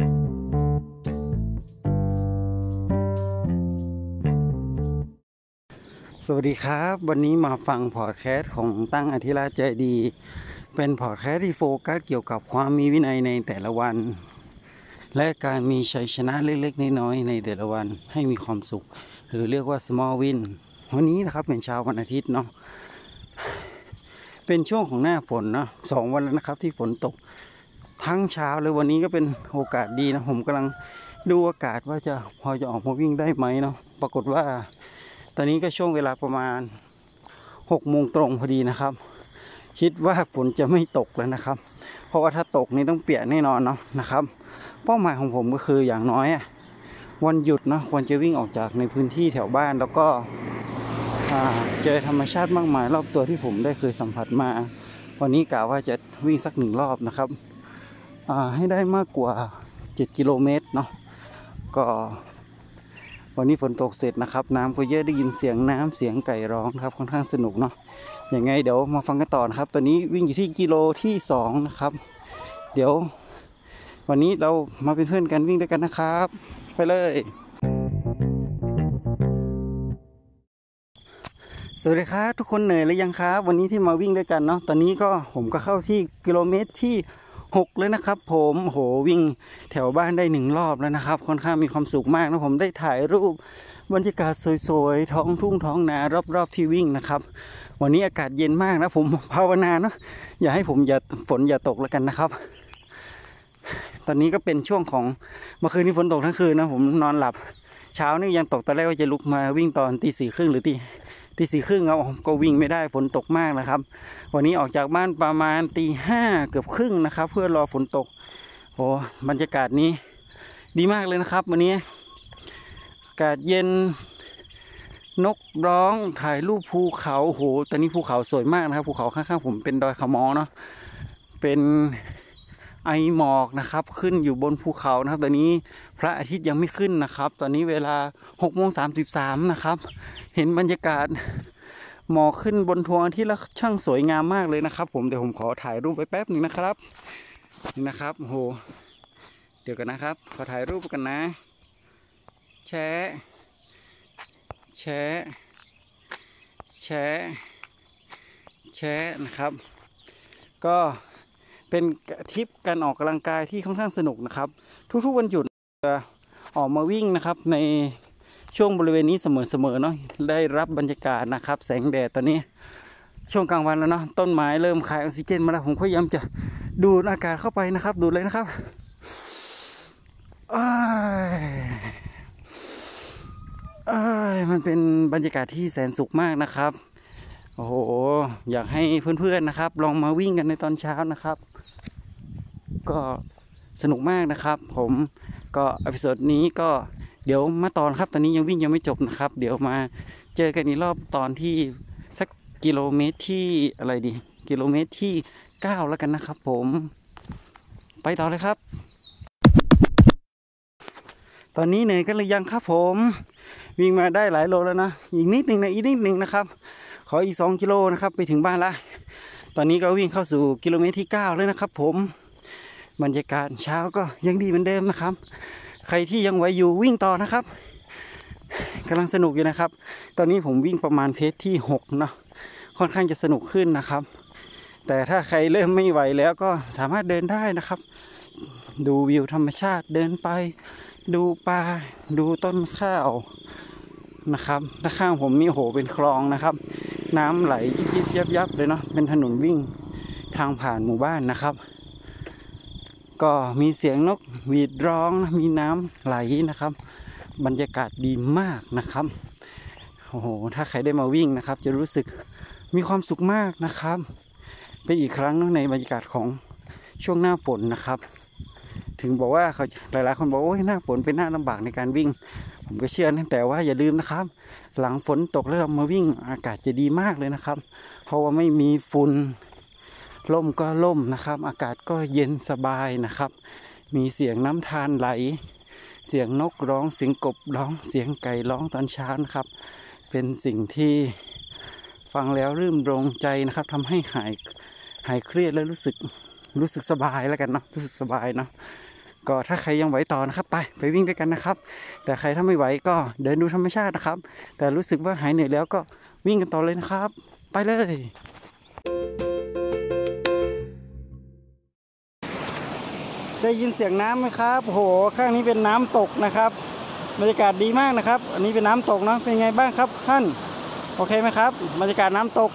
สวัสดีครับ วันนี้มาฟังพอดแคสต์ของตั้งอธิราชใจดี เป็นพอดแคสต์ที่โฟกัสเกี่ยวกับความมีวินัยในแต่ละวัน และการมีชัยชนะเล็กๆ น้อยๆในแต่ละวันให้มีความสุข หรือเรียกว่า small win วันนี้นะครับเป็นเช้าวันอาทิตย์เนาะเป็นช่วงของหน้าฝนเนาะสองวันแล้วนะครับที่ฝนตก ทั้งเช้าเลยวันนี้ก็เป็นโอกาสดีนะ ผมกำลังดูอากาศว่าจะพอจะออกมาวิ่งได้ไหมเนาะปรากฏว่า ตอนนี้ก็ช่วงเวลาประมาณหกโมงตรงพอดีนะครับ คิดว่าฝนจะไม่ตกแล้วนะครับ เพราะว่าถ้าตกนี่ต้องเปียกแน่นอนเนาะนะครับ เป้าหมายของผมก็คืออย่างน้อยวันหยุดนะควรจะวิ่งออกจากในพื้นที่แถวบ้านแล้วก็เจอธรรมชาติมากมายรอบตัวที่ผมได้เคยสัมผัสมา วันนี้กะว่าจะวิ่งสักหนึ่งรอบนะครับ ให้ได้มากกว่า 7 กิโลเมตรเนาะก็ วันนี้ฝนตกเสร็จนะครับ น้ำก็เยอะได้ยินเสียงน้ำเสียงไก่ร้องครับค่อนข้างสนุกเนาะยังไงเดี๋ยวมาฟังกันต่อนะครับ ตอนนี้วิ่งอยู่ที่กิโลที่สองนะครับ เดี๋ยว วันนี้เรามาเป็นเพื่อนกันวิ่งด้วยกันนะครับ ไปเลย สวัสดีครับทุกคนเหนื่อยหรือยังครับ วันนี้ที่มาวิ่งด้วยกันเนาะตอนนี้ก็ผมก็เข้าที่กิโลเมตรที่ หกเลยนะครับ ผมโหวิ่งแถวบ้านได้หนึ่งรอบแล้วนะครับ ค่อนข้างมีความสุขมากนะผมได้ถ่ายรูปบรรยากาศสวยๆ ท้องทุ่งท้องนารอบๆที่วิ่งนะครับ วันนี้อากาศเย็นมากนะผมภาวนาเนาะอย่าให้ผมอย่าฝนอย่าตกแล้วกันนะครับ ตอนนี้ก็เป็นช่วงของเมื่อคืนนี้ฝนตกทั้งคืนนะผมนอนหลับ เช้านี่ยังตกตอนแรกว่าจะลุกมาวิ่งตอนตีสี่ครึ่งหรือตี ตีสี่ครึ่งเอาก็วิ่งไม่ได้ฝนตกมากนะครับ วันนี้ออกจากบ้านประมาณตีห้าเกือบครึ่งนะครับ เพื่อรอฝนตกโอ้บรรยากาศนี้ดีมากเลยนะครับ วันนี้อากาศเย็นนกร้องถ่ายรูปภูเขาโอ้โหตอนนี้ภูเขาสวยมากนะครับภูเขาข้างๆผมเป็นดอยขมอเนาะเป็น ไอหมอกนะครับ ขึ้นอยู่บนภูเขานะครับ ตอนนี้พระอาทิตย์ยังไม่ขึ้นนะครับ ตอนนี้เวลา6โมง33นะครับ เห็นบรรยากาศหมอกขึ้นบนทวงอาที่แล้วช่างสวยงามมากเลยนะครับ ผมเดี๋ยวผมขอถ่ายรูปไว้แป๊บหนึ่งนะครับนี่นะครับโอ้โหเดี๋ยวกันนะครับ ขอถ่ายรูปกันนะ แชะแชะแชะแชะนะครับ ก็ เป็นทริปการออกกำลังกายที่ค่อนข้างสนุกนะครับ ทุกๆวันหยุดจะออกมาวิ่งนะครับ ในช่วงบริเวณนี้เสมอๆเนาะได้รับบรรยากาศนะครับ แสงแดดตอนนี้ช่วงกลางวันแล้วเนาะต้นไม้เริ่มคายออกซิเจนมาแล้วผมพยายามจะดูดอากาศเข้าไปนะครับ ดูดเลยนะครับอ้ายมันเป็นบรรยากาศที่แสนสุขมากนะครับ โอ้โห อยากให้เพื่อนๆนะครับ ลองมาวิ่งกันในตอนเช้านะครับ ก็สนุกมากนะครับ ผมก็ episode นี้ก็เดี๋ยวมาตอนครับ ตอนนี้ยังวิ่งยังไม่จบนะครับ เดี๋ยวมาเจอกันอีกรอบตอนที่สักกิโลเมตรที่อะไรดี กิโลเมตรที่เก้าแล้วกันนะครับ ผม ไปต่อเลยครับ ตอนนี้เหนื่อยกันหรือยังครับผม วิ่งมาได้หลายโลแล้วนะ อีกนิดหนึ่งนะอีกนิดหนึ่งนะครับ ขออีกสองกิโลนะครับ ไปถึงบ้านละ ตอนนี้ก็วิ่งเข้าสู่กิโลเมตรที่เก้าเลยนะครับ ผม บรรยากาศเช้าก็ยังดีเหมือนเดิมนะครับ ใครที่ยังไหวอยู่วิ่งต่อนะครับกำลังสนุกอยู่นะครับ ตอนนี้ผมวิ่งประมาณเพจที่หกเนาะ ค่อนข้างจะสนุกขึ้นนะครับ แต่ถ้าใครเริ่มไม่ไหวแล้วก็สามารถเดินได้นะครับ ดูวิวธรรมชาติเดินไป ดูปลา ดูต้นข้าวนะครับถ้าข้างผมนี่โหเป็นคลองนะครับ น้ำไหลยิบยับยับเลยเนาะเป็นถนนวิ่งทางผ่านหมู่บ้านนะครับ ก็มีเสียงนกหวีดร้องมีน้ำไหลนะครับ บรรยากาศดีมากนะครับโอ้โหถ้าใครได้มาวิ่งนะครับ จะรู้สึกมีความสุขมากนะครับ เป็นอีกครั้งเนอะในบรรยากาศของช่วงหน้าฝนนะครับ ถึงบอกว่าเขาหลายๆ คนบอกโอ้ยหน้าฝนเป็นหน้าลำบากในการวิ่ง ผมก็เชื่อนะแต่ว่าอย่าลืมนะครับ หลังฝนตกแล้วเรามาวิ่งอากาศจะดีมากเลยนะครับ เพราะว่าไม่มีฝุ่นล่มก็ล่มนะครับ อากาศก็เย็นสบายนะครับ มีเสียงน้ำทานไหล เสียงนกร้องเสียงกบร้องเสียงไก่ร้องตอนเช้านะครับ เป็นสิ่งที่ฟังแล้วรื่นรมใจนะครับทำให้หายหายเครียดและรู้สึกรู้สึกสบายแล้วกันเนาะรู้สึกสบายเนาะ ก็ถ้าใครยังไหวต่อนะครับ ไปไปวิ่งด้วยกันนะครับ แต่ใครถ้าไม่ไหวก็เดินดูธรรมชาตินะครับ แต่รู้สึกว่าหายเหนื่อยแล้วก็วิ่งกันต่อเลยนะครับ ไปเลย ได้ยินเสียงน้ำไหมครับโหข้างนี้เป็นน้ำตกนะครับบรรยากาศดีมากนะครับ อันนี้เป็นน้ำตกเนาะเป็นไงบ้างครับท่าน โอเคไหมครับ บรรยากาศน้ำตก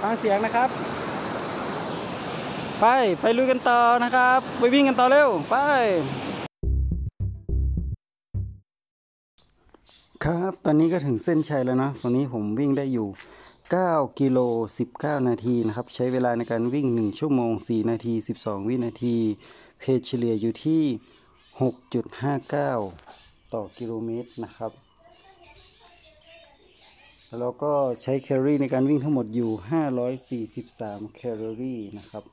ฟังเสียงนะครับ ไป ไปลุยกันต่อนะครับ ไปวิ่งกันต่อเร็ว ไป ครับ ตอนนี้ก็ถึงเส้นชัยแล้วนะตอนนี้ผมวิ่งได้อยู่ 9 กิโล 19 นาทีนะครับ ใช้เวลาในการวิ่ง 1 ชั่วโมง 4 นาที 12 วินาที เพจเฉลี่ยอยู่ที่ 6.59 ต่อกิโลเมตรนะครับแล้วก็ใช้แคลอรี่ในการวิ่งทั้งหมดอยู่ 543 แคลอรี่นะครับ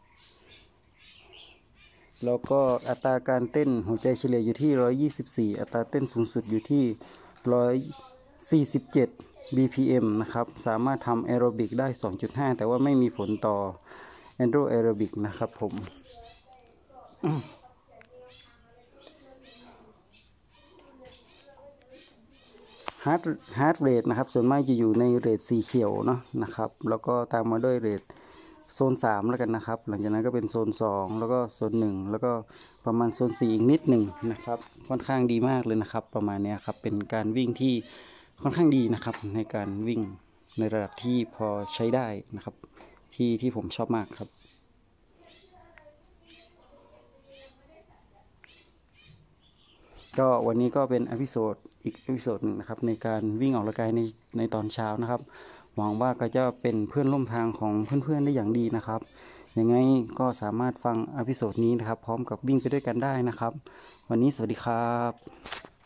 แล้วก็อัตราการเต้นหัวใจเฉลี่ยอยู่ที่ 124 อัตราเต้นสูงสุดอยู่ที่ 147 BPM นะครับ สามารถทำแอโรบิกได้ 2.5 แต่ว่าไม่มีผลต่อ anaerobic นะครับผม heart heart rate นะครับ ส่วนมากจะอยู่ใน rate สีเขียวเนาะนะครับ แล้วก็ตามมาด้วย rate โซน3แล้วกันนะครับ หลังจากนั้นก็เป็นโซน2แล้วก็โซน1แล้วก็ประมาณโซน4อีกนิดหนึ่งนะครับ ค่อนข้างดีมากเลยนะครับ ประมาณนี้ครับเป็นการวิ่งที่ค่อนข้างดีนะครับ ในการวิ่งในระดับที่พอใช้ได้นะครับ ที่ที่ผมชอบมากครับก็วันนี้ก็เป็น episode อีก episode หนึ่งนะครับในการวิ่งออกกำลังกายในในตอนเช้านะครับ หวังว่าก็จะเป็นเพื่อนร่วมทางของเพื่อนๆได้อย่างดีนะครับ ยังไงก็สามารถฟัง episode นี้นะครับ พร้อมกับวิ่งไปด้วยกันได้นะครับ วันนี้สวัสดีครับ